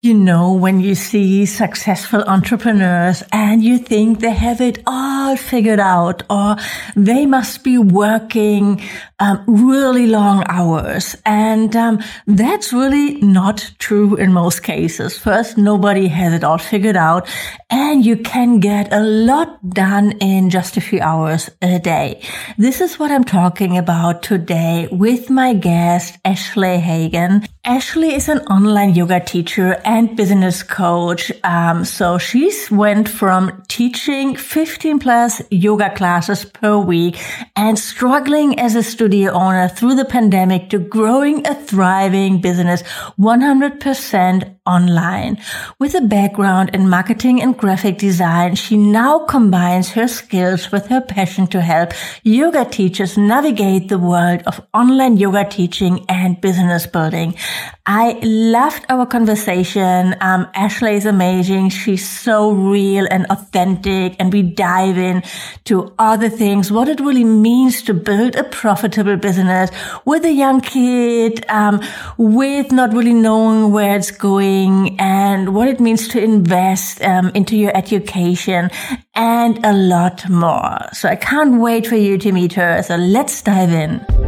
You know, when you see successful entrepreneurs and you think they have it all figured out or they must be working um, really long hours. And um, that's really not true in most cases. First, nobody has it all figured out and you can get a lot done in just a few hours a day. This is what I'm talking about today with my guest, Ashley Hagen. Ashley is an online yoga teacher and business coach. Um, so she's went from teaching 15 plus yoga classes per week and struggling as a studio owner through the pandemic to growing a thriving business 100% online. With a background in marketing and graphic design, she now combines her skills with her passion to help yoga teachers navigate the world of online yoga teaching and business building. I loved our conversation. Um, Ashley is amazing. She's so real and authentic and we dive in to other things, what it really means to build a profitable business with a young kid, um, with not really knowing where it's going doing and what it means to invest um, into your education and a lot more. So I can't wait for you to meet her. So let's dive in.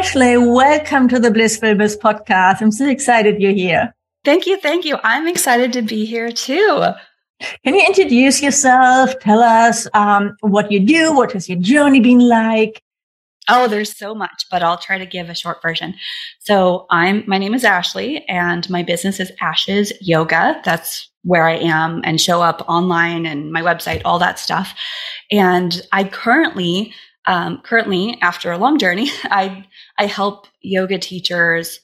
Ashley, welcome to the Blissful Biz podcast. I'm so excited you're here. Thank you. Thank you. I'm excited to be here too. Can you introduce yourself? Tell us um, what you do. What has your journey been like? Oh, there's so much, but I'll try to give a short version. So I'm, my name is Ashley and my business is Ashes Yoga. That's where I am and show up online and my website, all that stuff. And I currently um, currently, after a long journey, I I help yoga teachers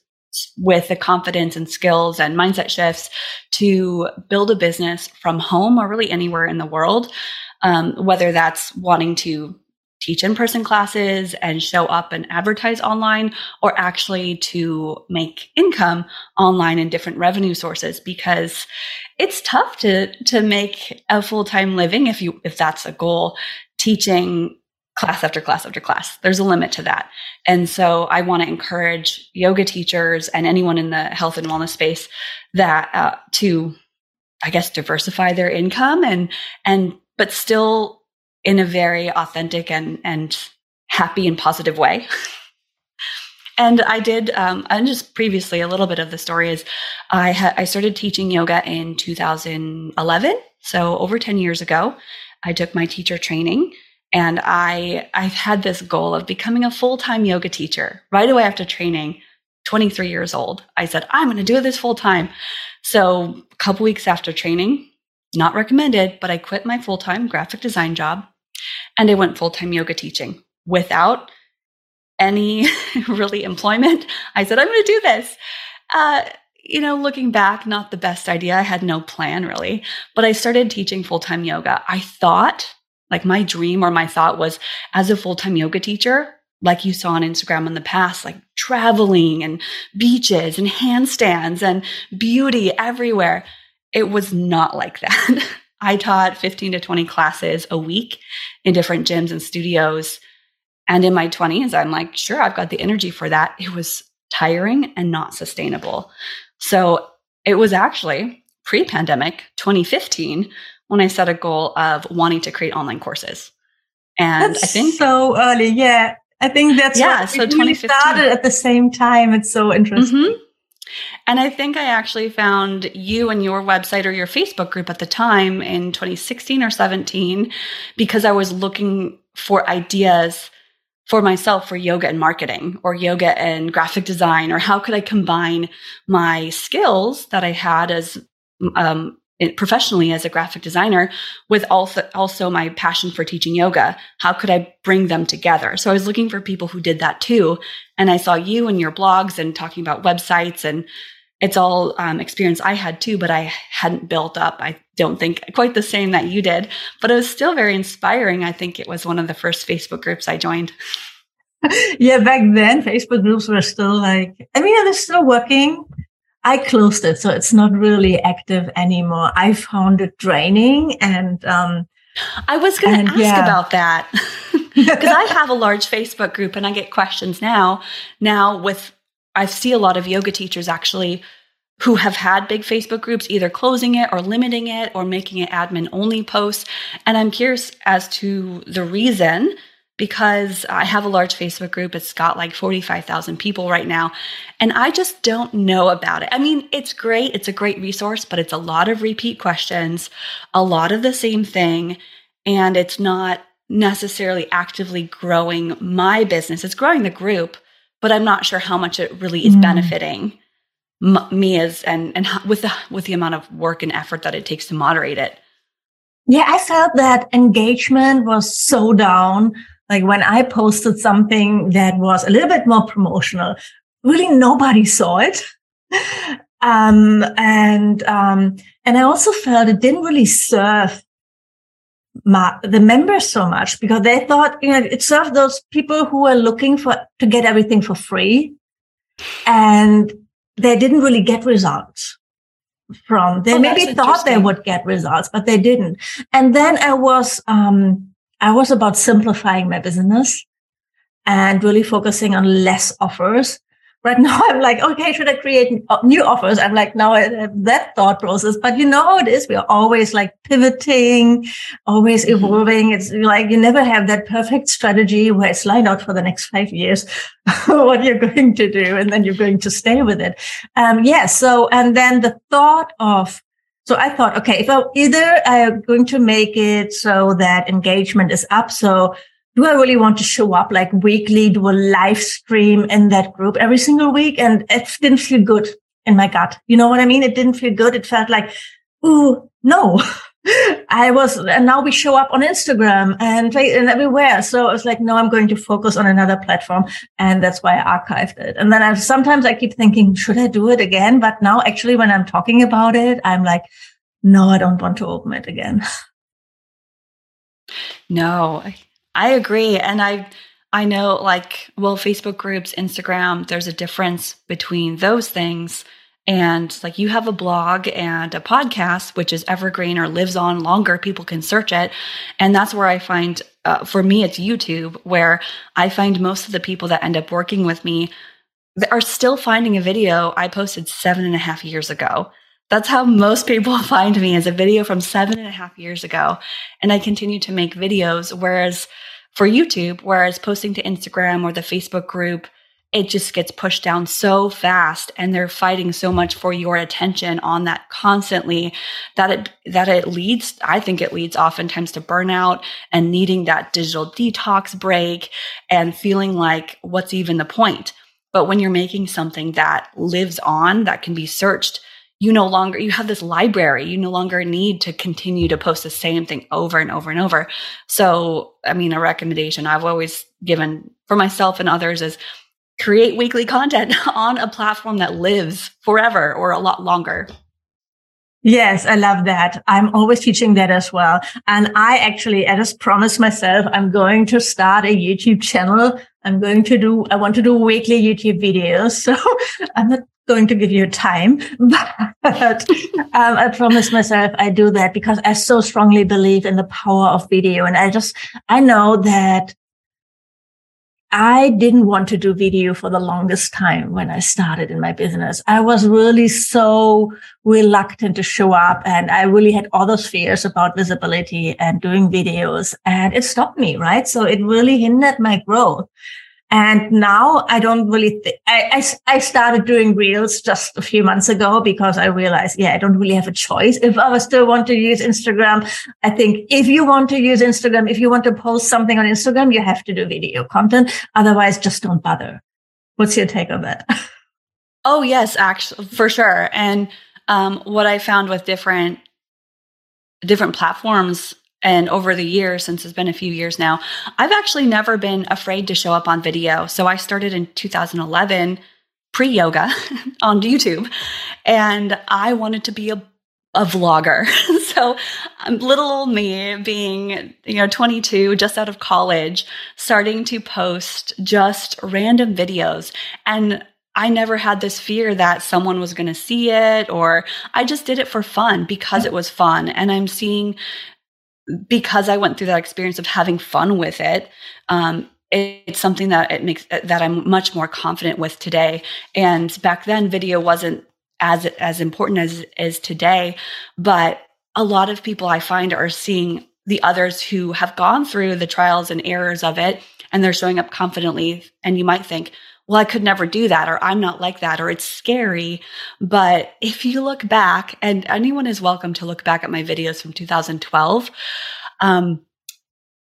with the confidence and skills and mindset shifts to build a business from home or really anywhere in the world. Um, whether that's wanting to teach in person classes and show up and advertise online or actually to make income online in different revenue sources because it's tough to to make a full-time living if you if that's a goal teaching class after class after class. There's a limit to that. And so I want to encourage yoga teachers and anyone in the health and wellness space that uh, to, I guess, diversify their income and, and, but still in a very authentic and, and happy and positive way. and I did, um, and just previously a little bit of the story is I had, I started teaching yoga in 2011. So over 10 years ago, I took my teacher training and I, I had this goal of becoming a full time yoga teacher right away after training, 23 years old. I said, I'm going to do this full time. So a couple weeks after training, not recommended, but I quit my full time graphic design job and I went full time yoga teaching without any really employment. I said, I'm going to do this. Uh, you know, looking back, not the best idea. I had no plan really, but I started teaching full time yoga. I thought like my dream or my thought was as a full time yoga teacher, like you saw on Instagram in the past, like traveling and beaches and handstands and beauty everywhere. It was not like that. I taught 15 to 20 classes a week in different gyms and studios. And in my 20s, I'm like, sure, I've got the energy for that. It was tiring and not sustainable. So it was actually pre pandemic, 2015, when I set a goal of wanting to create online courses. And that's I think so early. Yeah. I think that's yeah. so 2015 started at the same time. It's so interesting. Mm-hmm. And I think I actually found you and your website or your Facebook group at the time in 2016 or 17 because I was looking for ideas for myself for yoga and marketing or yoga and graphic design or how could I combine my skills that I had as um, professionally as a graphic designer with also also my passion for teaching yoga how could i bring them together so i was looking for people who did that too and i saw you and your blogs and talking about websites and it's all um, experience I had too, but I hadn't built up. I don't think quite the same that you did, but it was still very inspiring. I think it was one of the first Facebook groups I joined. yeah, back then Facebook groups were still like, I mean, they're still working. I closed it, so it's not really active anymore. I found it draining and, um, I was going to ask yeah. about that because I have a large Facebook group and I get questions now. Now with I see a lot of yoga teachers actually who have had big Facebook groups either closing it or limiting it or making it admin only posts. And I'm curious as to the reason because I have a large Facebook group. It's got like 45,000 people right now. And I just don't know about it. I mean, it's great. It's a great resource, but it's a lot of repeat questions, a lot of the same thing. And it's not necessarily actively growing my business. It's growing the group, but I'm not sure how much it really is mm. benefiting m- me as and and with the with the amount of work and effort that it takes to moderate it. Yeah, I felt that engagement was so down. Like when I posted something that was a little bit more promotional, really nobody saw it. um, and um, and I also felt it didn't really serve my, the members so much because they thought, you know, it served those people who were looking for to get everything for free. And they didn't really get results from, they oh, maybe thought they would get results, but they didn't. And then I was, um, I was about simplifying my business and really focusing on less offers right now I'm like, okay, should I create new offers? I'm like, now I have that thought process, but you know how it is. We're always like pivoting, always mm-hmm. evolving. It's like you never have that perfect strategy where it's lined out for the next five years, what you're going to do, and then you're going to stay with it. Um, yeah. So, and then the thought of so I thought, okay, if I either I'm going to make it so that engagement is up, so do I really want to show up like weekly, do a live stream in that group every single week? And it didn't feel good in my gut. You know what I mean? It didn't feel good. It felt like, ooh, no. I was, and now we show up on Instagram and, and everywhere. So I was like, no, I'm going to focus on another platform. And that's why I archived it. And then I sometimes I keep thinking, should I do it again? But now actually when I'm talking about it, I'm like, no, I don't want to open it again. No, I agree. And I I know like well Facebook groups, Instagram, there's a difference between those things and like you have a blog and a podcast which is evergreen or lives on longer people can search it and that's where i find uh, for me it's youtube where i find most of the people that end up working with me are still finding a video i posted seven and a half years ago that's how most people find me as a video from seven and a half years ago. And I continue to make videos. Whereas for YouTube, whereas posting to Instagram or the Facebook group, it just gets pushed down so fast and they're fighting so much for your attention on that constantly that it that it leads i think it leads oftentimes to burnout and needing that digital detox break and feeling like what's even the point. But when you're making something that lives on that can be searched you no longer you have this library. You no longer need to continue to post the same thing over and over and over. So i mean a recommendation i've always given for myself and others is create weekly content on a platform that lives forever or a lot longer Yes, I love that. I'm always teaching that as well. And I actually, I just promised myself I'm going to start a YouTube channel. I'm going to do, I want to do weekly YouTube videos. So I'm not going to give you time, but um, I promise myself I do that because I so strongly believe in the power of video. And I just, I know that I didn't want to do video for the longest time when I started in my business. I was really so reluctant to show up and I really had all those fears about visibility and doing videos and it stopped me, right? So it really hindered my growth. And now I don't really, I, I, I, started doing reels just a few months ago because I realized, yeah, I don't really have a choice. If I still want to use Instagram, I think if you want to use Instagram, if you want to post something on Instagram, you have to do video content. Otherwise, just don't bother. What's your take on that? Oh, yes, actually, for sure. And, um, what I found with different, different platforms and over the years, since it's been a few years now, I've actually never been afraid to show up on video. So I started in 2011 pre yoga on YouTube. And I wanted to be a, a vlogger. so um, little old me being, you know, 22, just out of college, starting to post just random videos. And I never had this fear that someone was going to see it, or I just did it for fun because it was fun. And I'm seeing, because I went through that experience of having fun with it, um, it's something that it makes that I'm much more confident with today. And back then, video wasn't as as important as as today, but a lot of people I find are seeing the others who have gone through the trials and errors of it, and they're showing up confidently. And you might think, well, I could never do that, or I'm not like that, or it's scary. But if you look back, and anyone is welcome to look back at my videos from 2012. Um,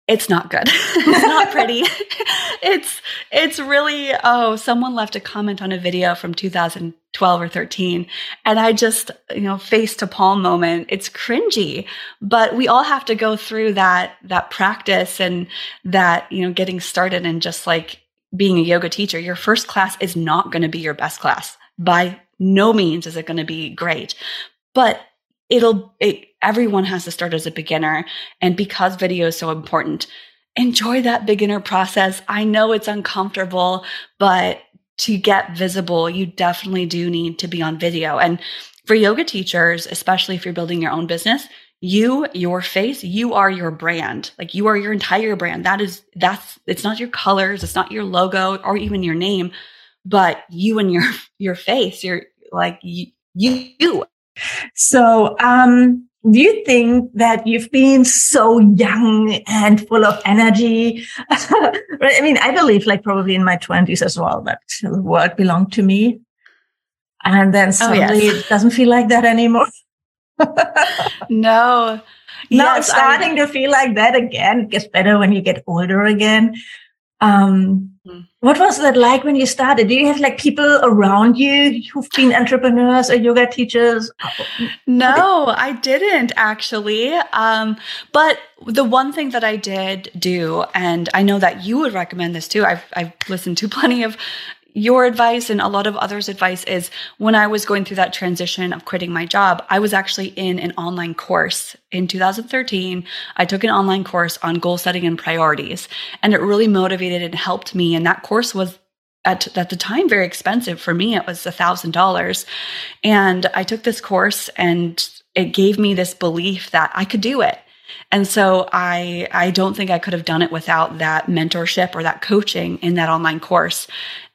it's not good. it's not pretty. it's it's really oh, someone left a comment on a video from 2012 or 13 and I just, you know, face to palm moment. It's cringy, but we all have to go through that that practice and that, you know, getting started and just like being a yoga teacher, your first class is not going to be your best class. By no means is it going to be great. But it'll it, everyone has to start as a beginner and because video is so important enjoy that beginner process i know it's uncomfortable but to get visible you definitely do need to be on video and for yoga teachers especially if you're building your own business you your face you are your brand like you are your entire brand that is that's it's not your colors it's not your logo or even your name but you and your your face you're like you you so, um, do you think that you've been so young and full of energy? I mean, I believe like probably in my twenties as well, that the world belonged to me. And then suddenly oh, yes. it doesn't feel like that anymore. no. Now yes, starting I... to feel like that again. It gets better when you get older again. Um, mm. What was that like when you started? Do you have like people around you who've been entrepreneurs or yoga teachers? No, I didn't actually. Um, but the one thing that I did do, and I know that you would recommend this too. I've I've listened to plenty of your advice and a lot of others' advice is when I was going through that transition of quitting my job, I was actually in an online course in 2013. I took an online course on goal setting and priorities, and it really motivated and helped me. And that course was at, at the time very expensive for me. It was a thousand dollars. And I took this course and it gave me this belief that I could do it. And so I I don't think I could have done it without that mentorship or that coaching in that online course.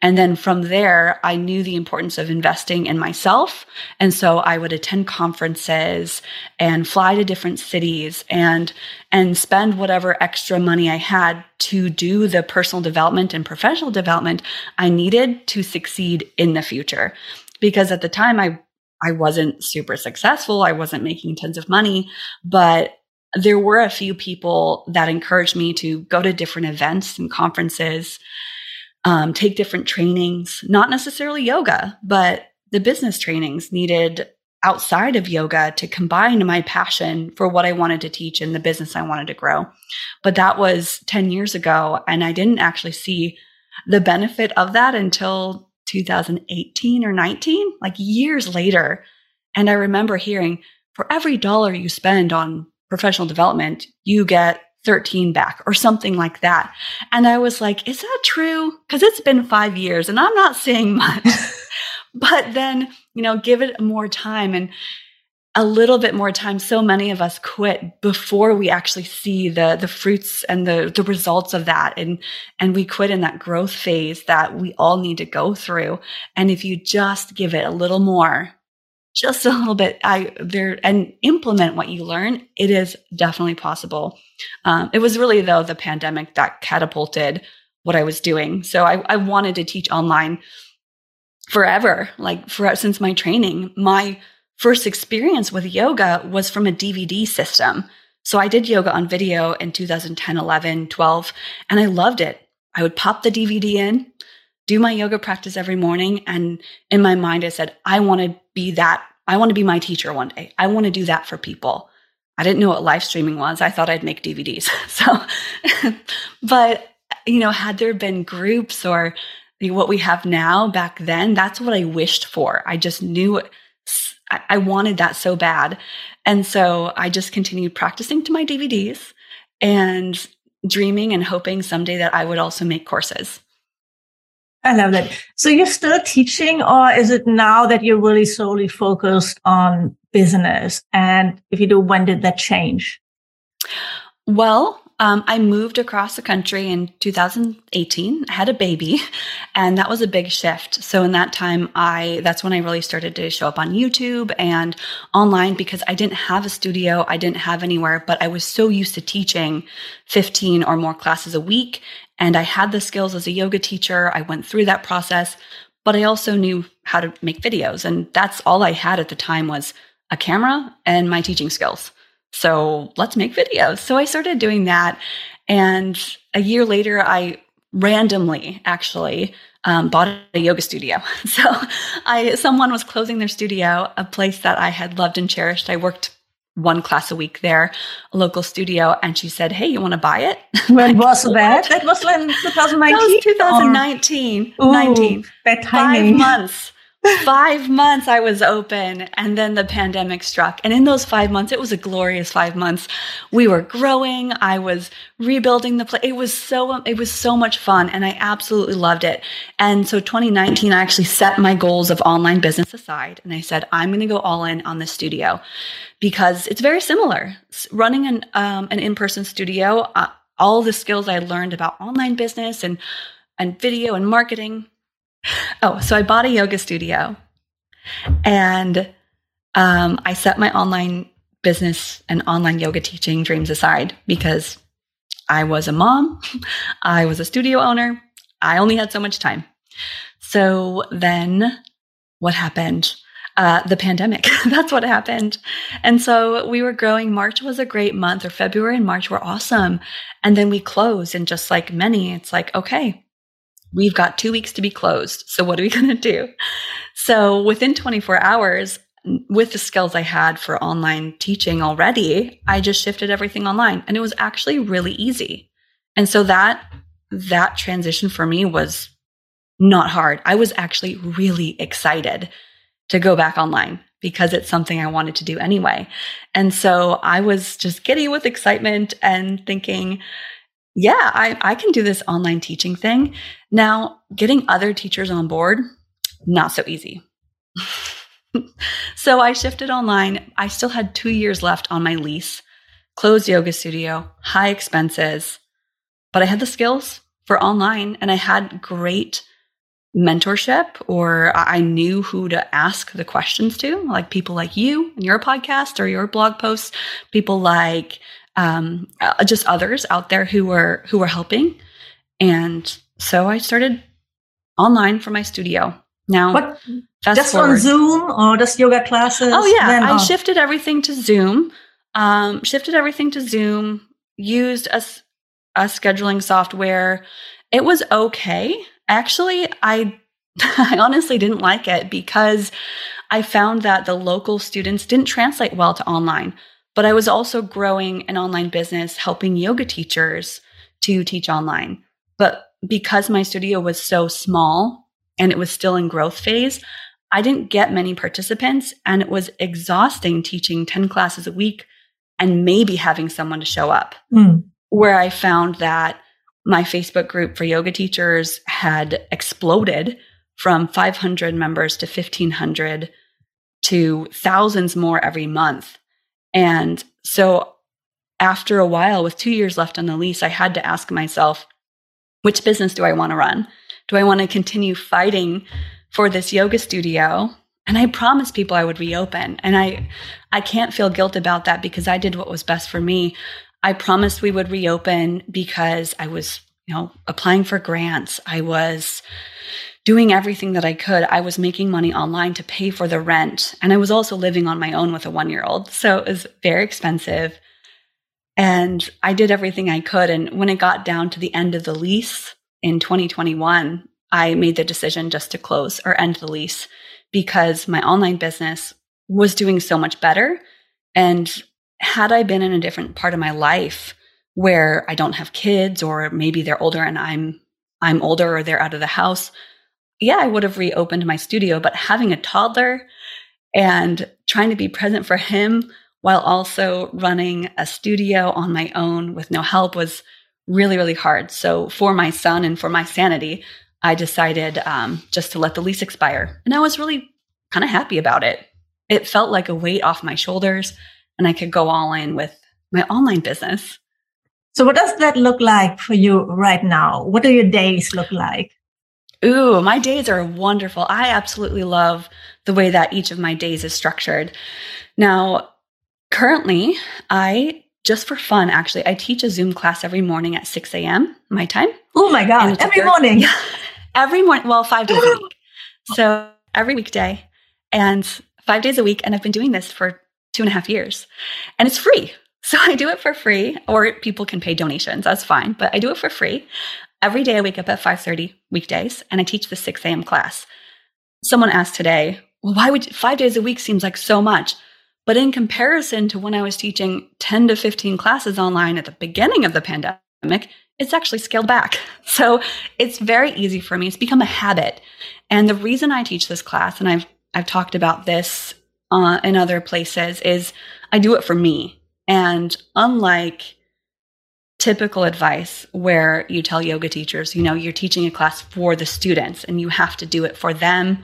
And then from there, I knew the importance of investing in myself. And so I would attend conferences and fly to different cities and, and spend whatever extra money I had to do the personal development and professional development I needed to succeed in the future. Because at the time I, I wasn't super successful. I wasn't making tons of money, but there were a few people that encouraged me to go to different events and conferences um, take different trainings, not necessarily yoga, but the business trainings needed outside of yoga to combine my passion for what I wanted to teach and the business I wanted to grow. But that was 10 years ago. And I didn't actually see the benefit of that until 2018 or 19, like years later. And I remember hearing for every dollar you spend on professional development, you get 13 back or something like that. And I was like, is that true? Because it's been five years and I'm not seeing much. but then, you know, give it more time and a little bit more time. So many of us quit before we actually see the the fruits and the the results of that. And and we quit in that growth phase that we all need to go through. And if you just give it a little more, just a little bit i there and implement what you learn it is definitely possible. Um, it was really though the pandemic that catapulted what i was doing. So I, I wanted to teach online forever like for since my training. My first experience with yoga was from a dvd system. So i did yoga on video in 2010 11 12 and i loved it. I would pop the dvd in do my yoga practice every morning. And in my mind, I said, I want to be that. I want to be my teacher one day. I want to do that for people. I didn't know what live streaming was. I thought I'd make DVDs. So, but, you know, had there been groups or what we have now back then, that's what I wished for. I just knew I wanted that so bad. And so I just continued practicing to my DVDs and dreaming and hoping someday that I would also make courses. I love that. So you're still teaching, or is it now that you're really solely focused on business? And if you do, when did that change? Well, um, I moved across the country in 2018. I had a baby, and that was a big shift. So in that time, I that's when I really started to show up on YouTube and online because I didn't have a studio, I didn't have anywhere, but I was so used to teaching 15 or more classes a week, and I had the skills as a yoga teacher. I went through that process, but I also knew how to make videos, and that's all I had at the time was a camera and my teaching skills. So let's make videos. So I started doing that. And a year later, I randomly actually um, bought a yoga studio. So I someone was closing their studio, a place that I had loved and cherished. I worked one class a week there, a local studio, and she said, "Hey, you want to buy it?" When was that? That was in 2019. That was 2019. Ooh, 19. That timing. Five months five months I was open and then the pandemic struck. And in those five months, it was a glorious five months. We were growing. I was rebuilding the place. It was so, it was so much fun and I absolutely loved it. And so 2019, I actually set my goals of online business aside and I said, I'm going to go all in on the studio because it's very similar. Running an, um, an in-person studio, uh, all the skills I learned about online business and, and video and marketing Oh, so I bought a yoga studio and um, I set my online business and online yoga teaching dreams aside because I was a mom, I was a studio owner, I only had so much time. So then what happened? Uh, the pandemic. That's what happened. And so we were growing. March was a great month, or February and March were awesome. And then we closed. And just like many, it's like, okay, we've got two weeks to be closed. So what are we going to do? So within 24 hours, with the skills I had for online teaching already, I just shifted everything online and it was actually really easy. And so that, that transition for me was not hard. I was actually really excited to go back online because it's something I wanted to do anyway. And so I was just giddy with excitement and thinking, yeah, I, I can do this online teaching thing. Now, getting other teachers on board, not so easy. so I shifted online. I still had two years left on my lease, closed yoga studio, high expenses, but I had the skills for online and I had great mentorship or I knew who to ask the questions to, like people like you and your podcast or your blog posts, people like um, uh, just others out there who were who were helping. And so I started online for my studio. Now, what, just forward. on Zoom or just yoga classes? Oh yeah, I shifted everything to Zoom. Um, shifted everything to Zoom. Used a, a scheduling software. It was okay. Actually, I I honestly didn't like it because I found that the local students didn't translate well to online. But I was also growing an online business helping yoga teachers to teach online. But because my studio was so small and it was still in growth phase, I didn't get many participants and it was exhausting teaching 10 classes a week and maybe having someone to show up. Mm. Where I found that my Facebook group for yoga teachers had exploded from 500 members to 1500 to thousands more every month. And so after a while, with two years left on the lease, I had to ask myself, which business do I want to run? Do I want to continue fighting for this yoga studio? And I promised people I would reopen. And I I can't feel guilt about that because I did what was best for me. I promised we would reopen because I was, you know, applying for grants. I was doing everything that I could. I was making money online to pay for the rent. And I was also living on my own with a one year old. So it was very expensive. And I did everything I could. And when it got down to the end of the lease in 2021, I made the decision just to close or end the lease because my online business was doing so much better. And had I been in a different part of my life where I don't have kids or maybe they're older and I'm I'm older or they're out of the house, yeah, I would have reopened my studio, but having a toddler and trying to be present for him while also running a studio on my own with no help was really, really hard. So for my son and for my sanity, I decided um, just to let the lease expire. And I was really kind of happy about it. It felt like a weight off my shoulders and I could go all in with my online business. So what does that look like for you right now? What do your days look like? Ooh, my days are wonderful. I absolutely love the way that each of my days is structured. Now, currently, I just for fun, actually, I teach a Zoom class every morning at 6 a.m. my time. Oh my God, every morning. Yeah, every morning. Well, five days a week. So every weekday and five days a week. And I've been doing this for two and a half years and it's free. So I do it for free or people can pay donations. That's fine. But I do it for free. Every day I wake up at 5:30 weekdays and I teach the 6 a.m. class. Someone asked today, well, why would five days a week seems like so much? But in comparison to when I was teaching 10 to 15 classes online at the beginning of the pandemic, it's actually scaled back. So it's very easy for me. It's become a habit. And the reason I teach this class, and I've, I've talked about this uh, in other places, is I do it for me. And unlike typical advice where you tell yoga teachers, you know, you're teaching a class for the students and you have to do it for them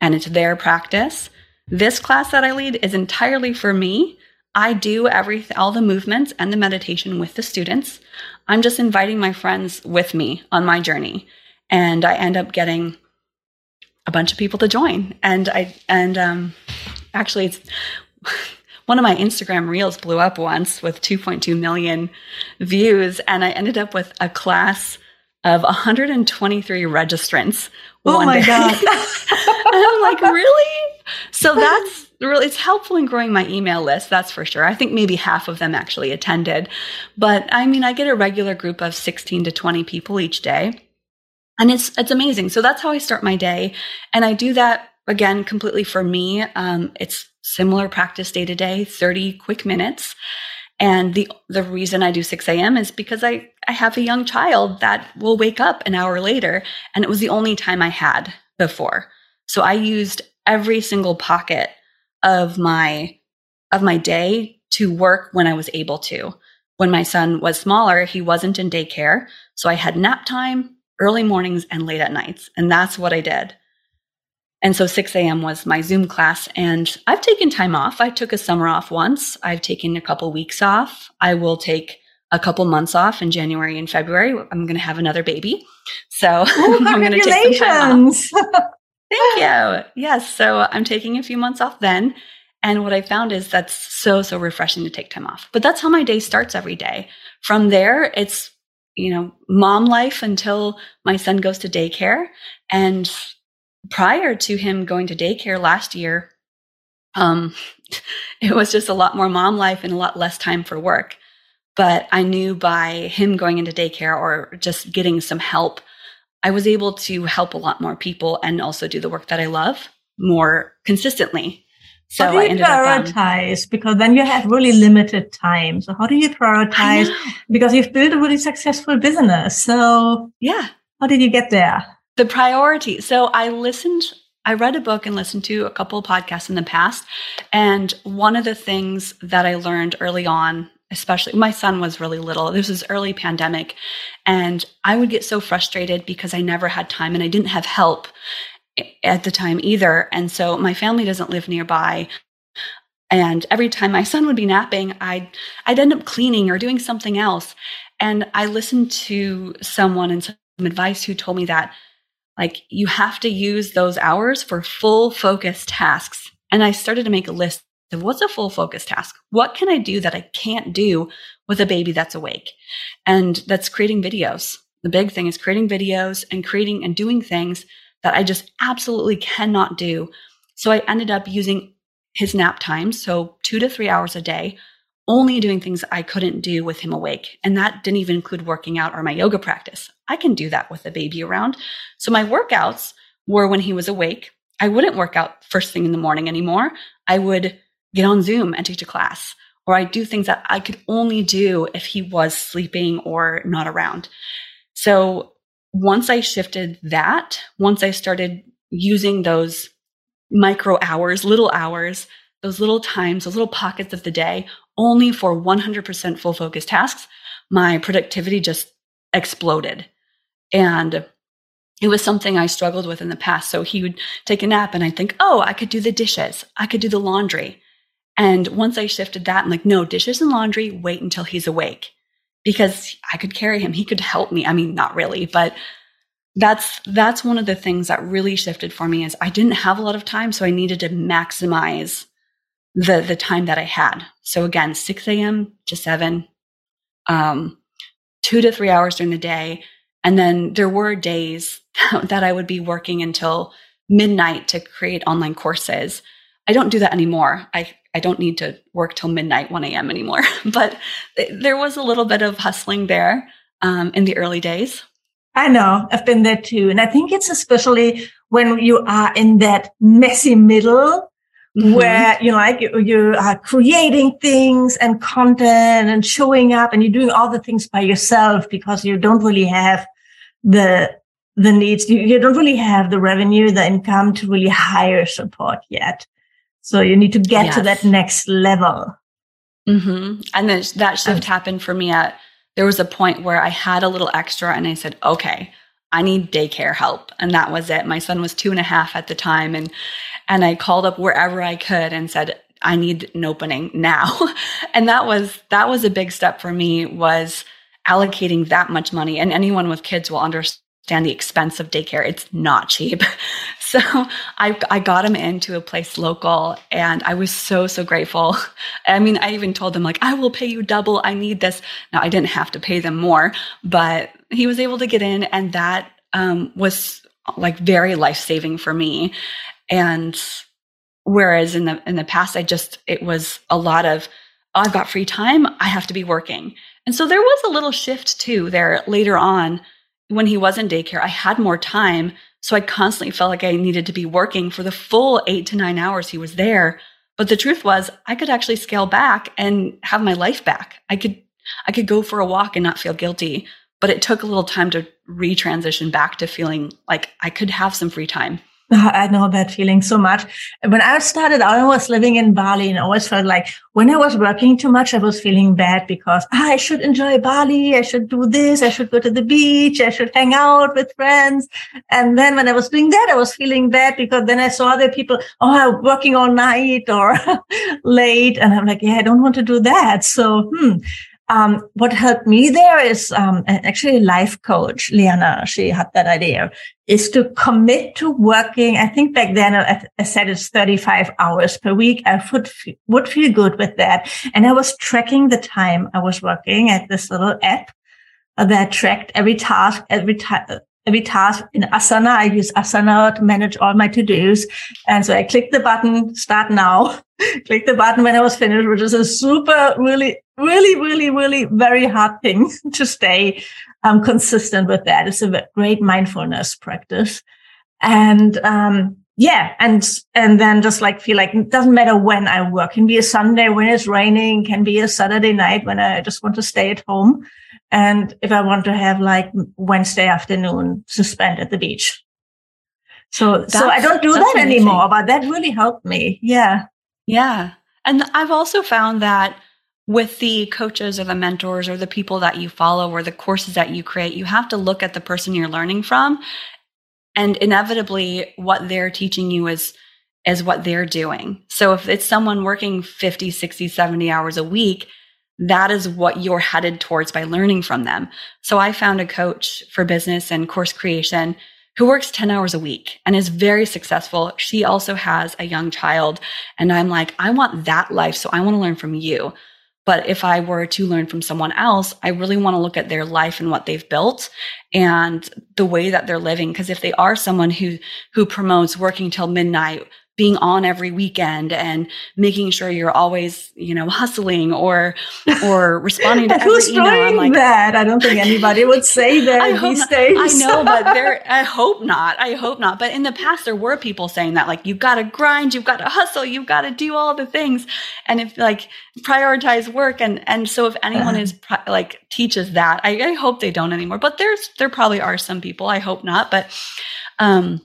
and it's their practice. This class that I lead is entirely for me. I do everything, all the movements and the meditation with the students. I'm just inviting my friends with me on my journey. And I end up getting a bunch of people to join. And I, and, um, actually it's one of my Instagram reels blew up once with 2.2 million views. And I ended up with a class of 123 registrants. Oh my day. God. I'm like, really? So that's really, it's helpful in growing my email list. That's for sure. I think maybe half of them actually attended. But I mean, I get a regular group of 16 to 20 people each day. And it's, it's amazing. So that's how I start my day. And I do that again completely for me. Um, it's similar practice day to day, 30 quick minutes. And the the reason I do 6 a.m. is because I, I have a young child that will wake up an hour later. And it was the only time I had before. So I used every single pocket of my of my day to work when I was able to. When my son was smaller, he wasn't in daycare. So I had nap time, early mornings, and late at nights. And that's what I did. And so 6 a.m. was my Zoom class. And I've taken time off. I took a summer off once. I've taken a couple weeks off. I will take a couple months off in January and February. I'm going to have another baby. So Ooh, I'm going to take some time off. Thank you. Yes. So I'm taking a few months off then. And what I found is that's so, so refreshing to take time off. But that's how my day starts every day. From there, it's, you know, mom life until my son goes to daycare. And prior to him going to daycare last year, um, it was just a lot more mom life and a lot less time for work. But I knew by him going into daycare or just getting some help, I was able to help a lot more people and also do the work that I love more consistently. So how do you I ended prioritize? Up, um, because then you have really limited time. So how do you prioritize? Because you've built a really successful business. So yeah, how did you get there? The priority. So I listened, I read a book and listened to a couple of podcasts in the past. And one of the things that I learned early on, especially my son was really little, this was early pandemic. And I would get so frustrated because I never had time and I didn't have help at the time either. And so my family doesn't live nearby. And every time my son would be napping, I'd, I'd end up cleaning or doing something else. And I listened to someone and some advice who told me that like you have to use those hours for full focus tasks. And I started to make a list of what's a full focus task? What can I do that I can't do with a baby that's awake? And that's creating videos. The big thing is creating videos and creating and doing things that I just absolutely cannot do. So I ended up using his nap time, so two to three hours a day, only doing things I couldn't do with him awake. And that didn't even include working out or my yoga practice. I can do that with a baby around. So my workouts were when he was awake. I wouldn't work out first thing in the morning anymore. I would get on Zoom and teach a class, or I'd do things that I could only do if he was sleeping or not around. So once I shifted that, once I started using those micro hours, little hours, those little times, those little pockets of the day only for 100% full focus tasks, my productivity just exploded. And it was something I struggled with in the past. So he would take a nap and I'd think, oh, I could do the dishes. I could do the laundry. And once I shifted that, I'm like, no, dishes and laundry, wait until he's awake because I could carry him. He could help me. I mean, not really, but that's that's one of the things that really shifted for me is I didn't have a lot of time, so I needed to maximize the the time that I had. So again, 6 a.m. to 7, um, two to three hours during the day. And then there were days that I would be working until midnight to create online courses. I don't do that anymore. I, I don't need to work till midnight, 1 a.m. anymore. but there was a little bit of hustling there um, in the early days. I know. I've been there too. And I think it's especially when you are in that messy middle mm-hmm. where you know like you, you are creating things and content and showing up and you're doing all the things by yourself because you don't really have the the needs you, you don't really have the revenue the income to really hire support yet so you need to get yes. to that next level mm-hmm. and then that shift happened for me at there was a point where i had a little extra and i said okay I need daycare help. And that was it. My son was two and a half at the time. And and I called up wherever I could and said, I need an opening now. and that was that was a big step for me was allocating that much money. And anyone with kids will understand the expense of daycare. It's not cheap. So I, I got him into a place local and I was so, so grateful. I mean, I even told them like, I will pay you double. I need this. Now I didn't have to pay them more, but he was able to get in and that um, was like very life saving for me. And whereas in the in the past, I just it was a lot of I've got free time, I have to be working. And so there was a little shift too there later on when he was in daycare. I had more time, so I constantly felt like I needed to be working for the full eight to nine hours he was there. But the truth was, I could actually scale back and have my life back. I could I could go for a walk and not feel guilty. But it took a little time to retransition back to feeling like I could have some free time. I know that feeling so much. When I started I was living in Bali and I always felt like when I was working too much, I was feeling bad because ah, I should enjoy Bali. I should do this. I should go to the beach. I should hang out with friends. And then when I was doing that, I was feeling bad because then I saw other people, oh, I'm working all night or late. And I'm like, yeah, I don't want to do that. So, hmm, um, what helped me there is um, actually life coach, Liana. She had that idea is to commit to working. I think back then I, said it's 35 hours per week. I would, would feel good with that. And I was tracking the time I was working at this little app that tracked every task, every time, every task in Asana. I use Asana to manage all my to-dos. And so I click the button, start now, click the button when I was finished, which is a super, really, really, really, really very hard thing to stay um, consistent with that. It's a great mindfulness practice. And, um, yeah, and and then just like feel like it doesn't matter when I work. It can be a Sunday when it's raining, can be a Saturday night when I just want to stay at home. And if I want to have like Wednesday afternoon to spend at the beach. So, that's, so I don't do that amazing. anymore, but that really helped me. Yeah. Yeah. And I've also found that with the coaches or the mentors or the people that you follow or the courses that you create, you have to look at the person you're learning from. And inevitably, what they're teaching you is, is what they're doing. So if it's someone working 50, 60, 70 hours a week, that is what you're headed towards by learning from them. So I found a coach for business and course creation who works 10 hours a week and is very successful. She also has a young child. And I'm like, I want that life. So I want to learn from you. But if I were to learn from someone else, I really want to look at their life and what they've built and the way that they're living. Because if they are someone who, who promotes working till midnight, being on every weekend and making sure you're always, you know, hustling or or responding to Who's every email. I'm like, that? I don't think anybody would say that these not, days. I know, but there I hope not. I hope not. But in the past there were people saying that like you've got to grind, you've got to hustle, you've got to do all the things. And if like prioritize work and and so if anyone uh, is like teaches that, I, I hope they don't anymore. But there's there probably are some people. I hope not, but um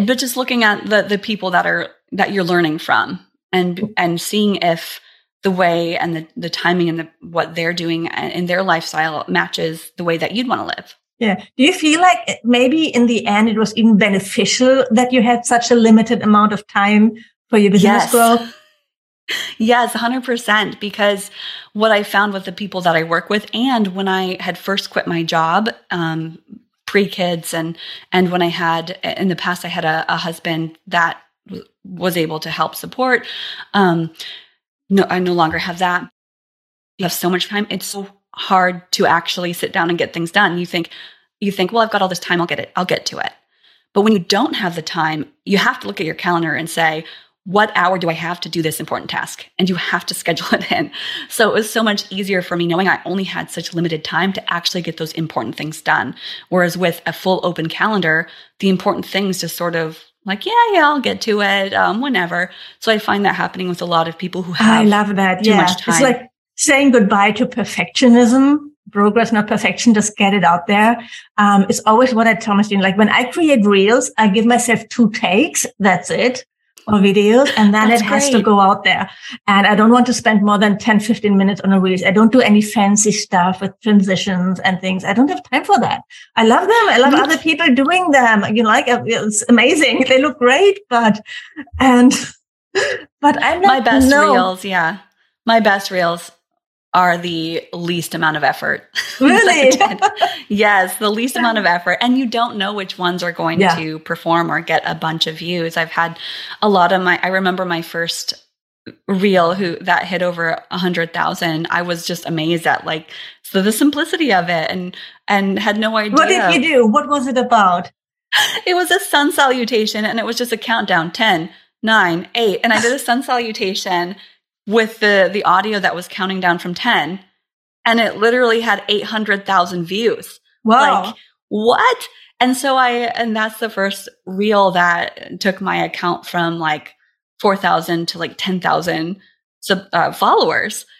but just looking at the the people that are that you're learning from and and seeing if the way and the, the timing and the what they're doing in their lifestyle matches the way that you'd want to live yeah do you feel like maybe in the end it was even beneficial that you had such a limited amount of time for your business yes. growth Yes, 100%. Because what I found with the people that I work with, and when I had first quit my job um, pre kids and and when I had in the past I had a, a husband that w- was able to help support. Um, no, I no longer have that. You have so much time. It's so hard to actually sit down and get things done. You think you think, well, I've got all this time. I'll get it. I'll get to it. But when you don't have the time, you have to look at your calendar and say, what hour do I have to do this important task? And you have to schedule it in. So it was so much easier for me knowing I only had such limited time to actually get those important things done. Whereas with a full open calendar, the important things just sort of like, yeah, yeah, I'll get to it um, whenever. So I find that happening with a lot of people who have. I love that. yeah. It's like saying goodbye to perfectionism progress, not perfection. Just get it out there. Um, it's always what I tell my students. Like when I create reels, I give myself two takes. That's it or videos and then That's it has great. to go out there. And I don't want to spend more than 10, 15 minutes on a reel. I don't do any fancy stuff with transitions and things. I don't have time for that. I love them. I love other people doing them. You know, like uh, it's amazing. They look great, but, and, but I'm not. My best no. reels. Yeah. My best reels are the least amount of effort. Really? yes, the least amount of effort. And you don't know which ones are going yeah. to perform or get a bunch of views. I've had a lot of my, I remember my first reel who that hit over a hundred thousand. I was just amazed at like, so the simplicity of it and, and had no idea. What did you do? What was it about? It was a sun salutation and it was just a countdown 10, 9, 8. And I did a sun salutation with the the audio that was counting down from 10 and it literally had 800,000 views. Wow. Like what? And so I and that's the first reel that took my account from like 4,000 to like 10,000 uh, followers.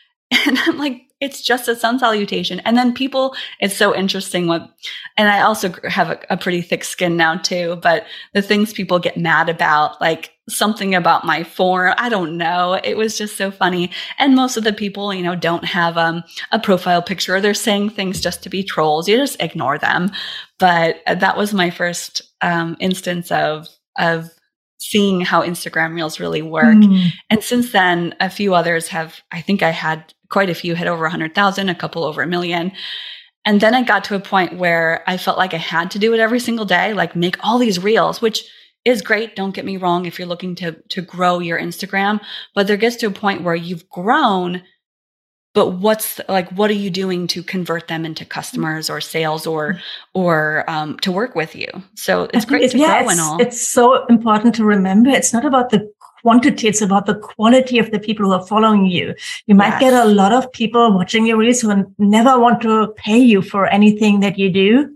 And I'm like it's just a sun salutation. And then people, it's so interesting what, and I also have a, a, pretty thick skin now too, but the things people get mad about, like something about my form, I don't know. It was just so funny. And most of the people, you know, don't have um, a profile picture. They're saying things just to be trolls. You just ignore them. But that was my first um, instance of, of seeing how Instagram Reels really work. Mm. And since then, a few others have, I think I had quite a few hit over 100,000, a couple over a million. And then I got to a point where I felt like I had to do it every single day, like make all these reels, which is great. Don't get me wrong if you're looking to to grow your Instagram, but there gets to a point where you've grown but what's like what are you doing to convert them into customers or sales or or um, to work with you so it's great to yeah, grow and all it's so important to remember it's not about the quantity it's about the quality of the people who are following you you might yes. get a lot of people watching your reels who never want to pay you for anything that you do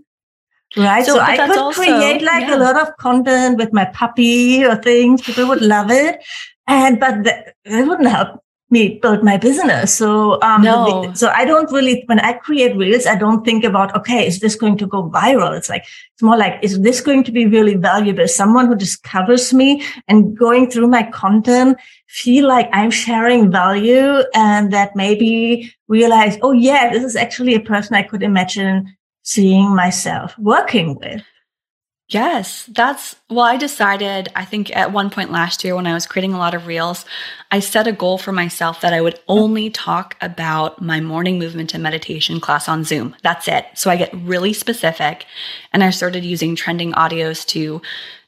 Right. So, so I could also, create like yeah. a lot of content with my puppy or things. People would love it. And, but the, it wouldn't help me build my business. So, um, no. so I don't really, when I create reels, I don't think about, okay, is this going to go viral? It's like, it's more like, is this going to be really valuable? Someone who discovers me and going through my content feel like I'm sharing value and that maybe realize, oh yeah, this is actually a person I could imagine seeing myself working with. Yes, that's well, I decided, I think at one point last year when I was creating a lot of reels, I set a goal for myself that I would only talk about my morning movement and meditation class on Zoom. That's it. So I get really specific and I started using trending audios to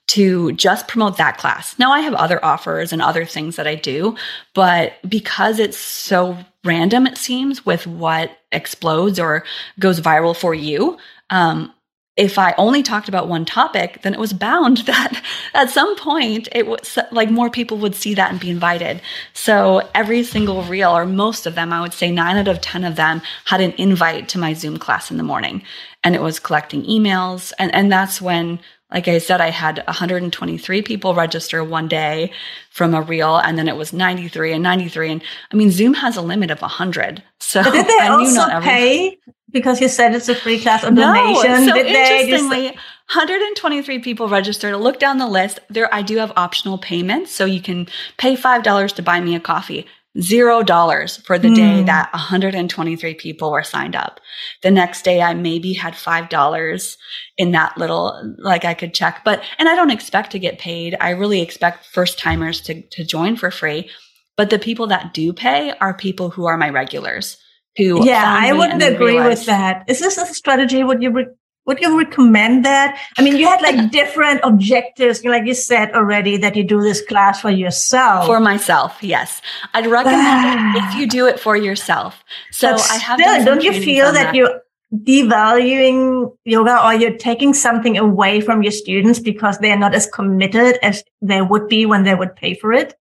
to just promote that class. Now I have other offers and other things that I do, but because it's so random, it seems with what explodes or goes viral for you, um, if I only talked about one topic, then it was bound that at some point it was like more people would see that and be invited. So every single reel, or most of them, I would say nine out of 10 of them had an invite to my Zoom class in the morning. And it was collecting emails. And, and that's when like I said, I had 123 people register one day from a reel, and then it was 93 and 93. And I mean, Zoom has a limit of 100. So but did they I also pay because you said it's a free class or donation? No, so interestingly, 123 people registered. Look down the list. There, I do have optional payments, so you can pay five dollars to buy me a coffee zero dollars for the mm. day hmm. that 123 people were signed up. The next day, I maybe had five dollars in that little, like I could check, but, and I don't expect to get paid. I really expect first timers to, to join for free. But the people that do pay are people who are my regulars. Yeah, I wouldn't agree with that. Is this a strategy? Would you re- would you recommend that? I mean, you had like different objectives, like you said already, that you do this class for yourself. For myself, yes. I'd recommend if you do it for yourself. So but I have. Still, don't you feel that, that you're devaluing yoga or you're taking something away from your students because they're not as committed as they would be when they would pay for it?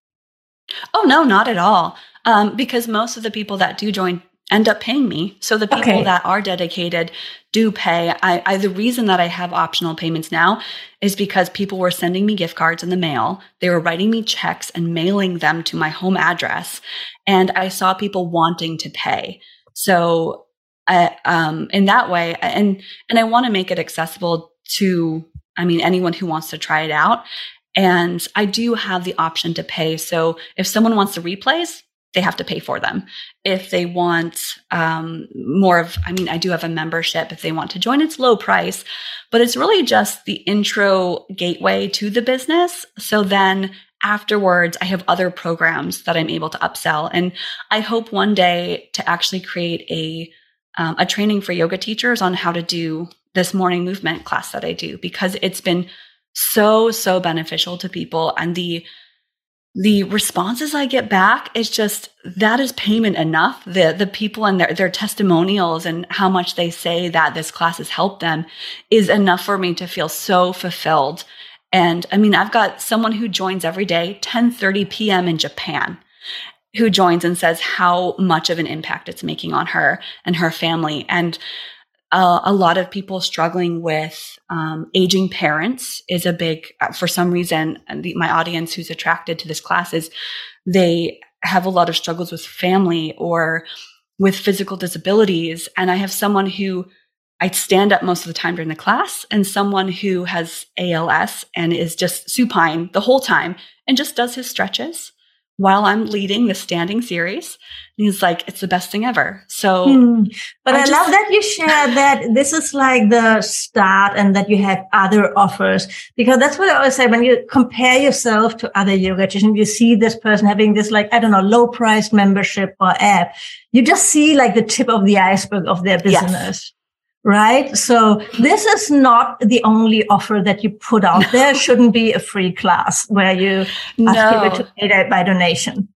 Oh no, not at all. Um, because most of the people that do join end up paying me. So the people okay. that are dedicated do pay. I, I, the reason that I have optional payments now is because people were sending me gift cards in the mail. They were writing me checks and mailing them to my home address, and I saw people wanting to pay. So, I, um, in that way, and and I want to make it accessible to, I mean, anyone who wants to try it out. And I do have the option to pay. So if someone wants the replays, they have to pay for them. If they want um, more of, I mean, I do have a membership. If they want to join, it's low price, but it's really just the intro gateway to the business. So then afterwards, I have other programs that I'm able to upsell. And I hope one day to actually create a um, a training for yoga teachers on how to do this morning movement class that I do because it's been so so beneficial to people and the the responses I get back is just that is payment enough. The the people and their their testimonials and how much they say that this class has helped them is enough for me to feel so fulfilled. And I mean, I've got someone who joins every day, 10:30 p.m. in Japan, who joins and says how much of an impact it's making on her and her family. And uh, a lot of people struggling with um, aging parents is a big, uh, for some reason, the, my audience who's attracted to this class is they have a lot of struggles with family or with physical disabilities. And I have someone who I stand up most of the time during the class and someone who has ALS and is just supine the whole time and just does his stretches while I'm leading the standing series. And he's like, it's the best thing ever. So, hmm. but I, I just, love that you share that this is like the start and that you have other offers because that's what I always say when you compare yourself to other yoga teachers, you see this person having this like, I don't know, low priced membership or app. You just see like the tip of the iceberg of their business. Yes right? So this is not the only offer that you put out no. there. Shouldn't be a free class where you no. ask people to pay by donation.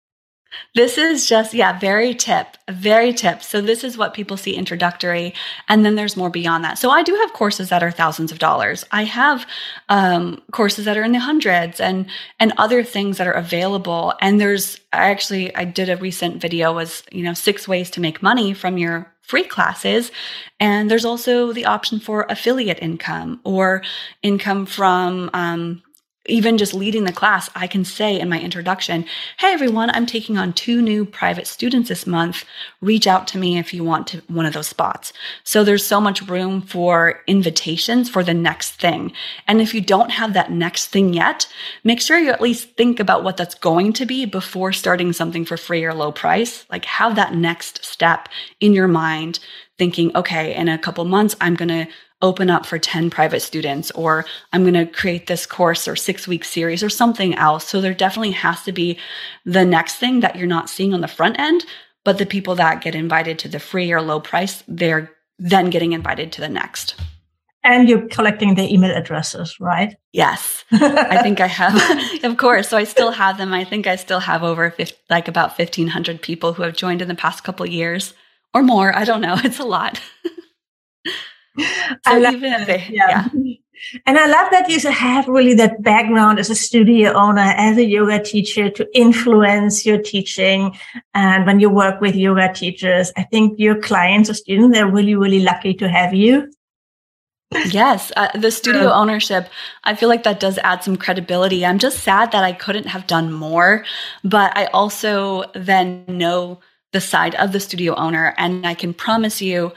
This is just, yeah, very tip, very tip. So this is what people see introductory. And then there's more beyond that. So I do have courses that are thousands of dollars. I have um, courses that are in the hundreds and, and other things that are available. And there's, I actually, I did a recent video was, you know, six ways to make money from your free classes. And there's also the option for affiliate income or income from um, even just leading the class, I can say in my introduction, Hey everyone, I'm taking on two new private students this month. Reach out to me if you want to one of those spots. So there's so much room for invitations for the next thing. And if you don't have that next thing yet, make sure you at least think about what that's going to be before starting something for free or low price. Like have that next step in your mind thinking, okay, in a couple months, I'm going to open up for 10 private students or I'm going to create this course or six week series or something else. So there definitely has to be the next thing that you're not seeing on the front end, but the people that get invited to the free or low price, they're then getting invited to the next. And you're collecting the email addresses, right? Yes. I think I have, of course. So I still have them. I think I still have over 50, like about 1500 people who have joined in the past couple years or more. I don't know. It's a lot. So even if they, yeah. yeah. And I love that you have really that background as a studio owner, as a yoga teacher to influence your teaching. And when you work with yoga teachers, I think your clients or students, they're really, really lucky to have you. Yes, uh, the studio ownership, I feel like that does add some credibility. I'm just sad that I couldn't have done more, but I also then know the side of the studio owner. And I can promise you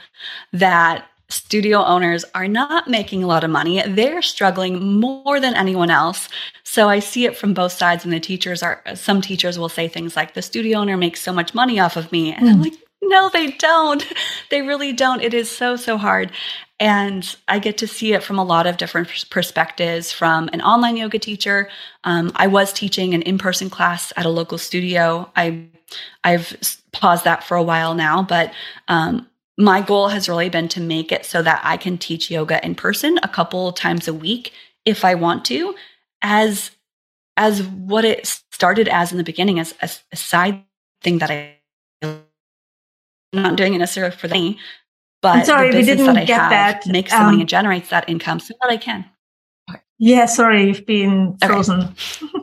that studio owners are not making a lot of money. They're struggling more than anyone else. So I see it from both sides. And the teachers are, some teachers will say things like, the studio owner makes so much money off of me. And mm. I'm like, no, they don't. They really don't. It is so, so hard. And I get to see it from a lot of different perspectives from an online yoga teacher. Um, I was teaching an in person class at a local studio. I, I've paused that for a while now, but um, my goal has really been to make it so that I can teach yoga in person a couple times a week if I want to, as as what it started as in the beginning as a, a side thing that I am not doing it necessarily for me, but I'm sorry, the business that I have that. makes the um, money and generates that income so that I can. Yeah, sorry, you've been frozen. Okay.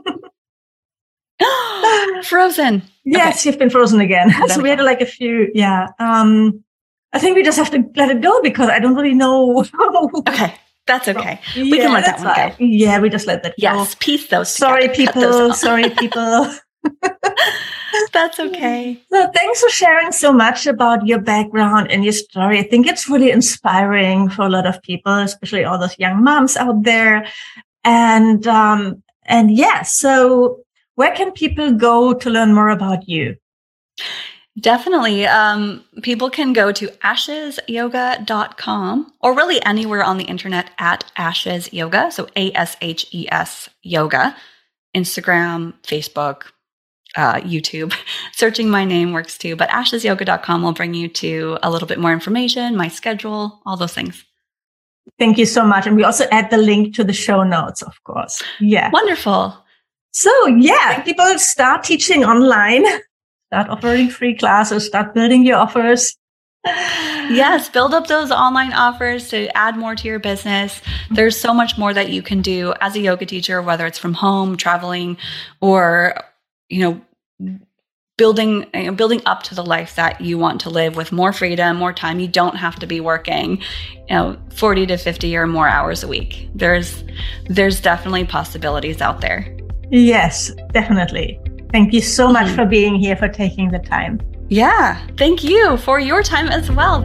frozen. Yes, okay. you've been frozen again. so we had like a few, yeah. Um, I think we just have to let it go because I don't really know. okay. That's okay. We yeah, can let that one go. Yeah, we just let that go. Yes, peace those. Sorry, people. Sorry, people. That's okay. So thanks for sharing so much about your background and your story. I think it's really inspiring for a lot of people, especially all those young moms out there. And um, and yeah, so where can people go to learn more about you? Definitely. Um, people can go to ashesyoga.com or really anywhere on the internet at Ashes Yoga. So A S H E S Yoga. Instagram, Facebook, uh, YouTube. Searching my name works too, but ashesyoga.com will bring you to a little bit more information, my schedule, all those things. Thank you so much. And we also add the link to the show notes, of course. Yeah. Wonderful. So, yeah, people start teaching online start offering free classes, start building your offers. yes, build up those online offers to add more to your business. There's so much more that you can do as a yoga teacher, whether it's from home, traveling, or, you know, building you know, building up to the life that you want to live with more freedom, more time. You don't have to be working, you know, 40 to 50 or more hours a week. There's there's definitely possibilities out there. Yes, definitely. Thank you so much mm-hmm. for being here, for taking the time. Yeah, thank you for your time as well.